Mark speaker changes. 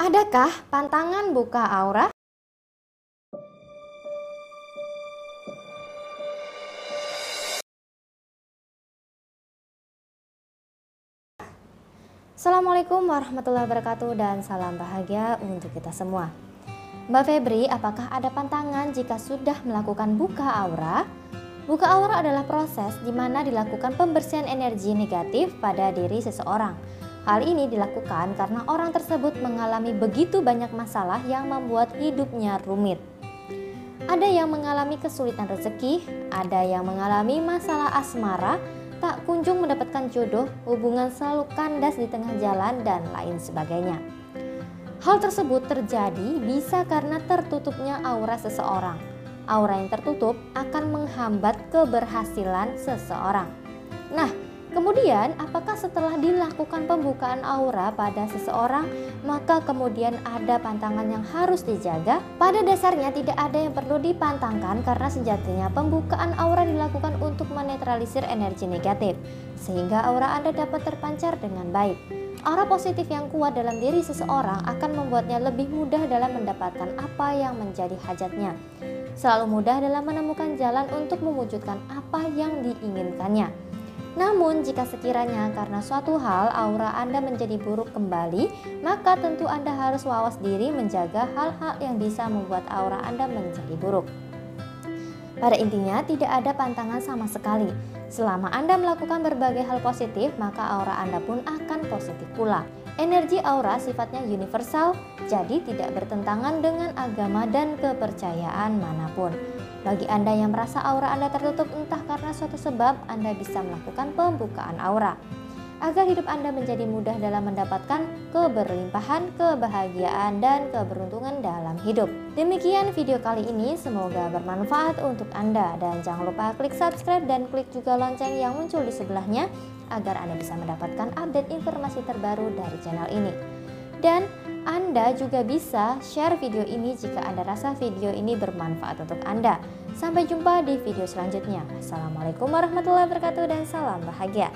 Speaker 1: Adakah pantangan buka aura? Assalamualaikum warahmatullahi wabarakatuh dan salam bahagia untuk kita semua. Mbak Febri, apakah ada pantangan jika sudah melakukan buka aura? Buka aura adalah proses di mana dilakukan pembersihan energi negatif pada diri seseorang. Hal ini dilakukan karena orang tersebut mengalami begitu banyak masalah yang membuat hidupnya rumit. Ada yang mengalami kesulitan rezeki, ada yang mengalami masalah asmara, tak kunjung mendapatkan jodoh, hubungan selalu kandas di tengah jalan, dan lain sebagainya. Hal tersebut terjadi bisa karena tertutupnya aura seseorang. Aura yang tertutup akan menghambat keberhasilan seseorang. Nah, Kemudian, apakah setelah dilakukan pembukaan aura pada seseorang, maka kemudian ada pantangan yang harus dijaga? Pada dasarnya tidak ada yang perlu dipantangkan karena sejatinya pembukaan aura dilakukan untuk menetralisir energi negatif, sehingga aura Anda dapat terpancar dengan baik. Aura positif yang kuat dalam diri seseorang akan membuatnya lebih mudah dalam mendapatkan apa yang menjadi hajatnya. Selalu mudah dalam menemukan jalan untuk mewujudkan apa yang diinginkannya. Namun, jika sekiranya karena suatu hal aura Anda menjadi buruk kembali, maka tentu Anda harus wawas diri menjaga hal-hal yang bisa membuat aura Anda menjadi buruk. Pada intinya, tidak ada pantangan sama sekali. Selama Anda melakukan berbagai hal positif, maka aura Anda pun akan positif pula. Energi aura sifatnya universal, jadi tidak bertentangan dengan agama dan kepercayaan mana pun. Bagi Anda yang merasa aura Anda tertutup entah karena suatu sebab, Anda bisa melakukan pembukaan aura. Agar hidup Anda menjadi mudah dalam mendapatkan keberlimpahan, kebahagiaan, dan keberuntungan dalam hidup. Demikian video kali ini, semoga bermanfaat untuk Anda. Dan jangan lupa klik subscribe dan klik juga lonceng yang muncul di sebelahnya agar Anda bisa mendapatkan update informasi terbaru dari channel ini. Dan anda juga bisa share video ini jika Anda rasa video ini bermanfaat untuk Anda. Sampai jumpa di video selanjutnya. Assalamualaikum warahmatullahi wabarakatuh dan salam bahagia.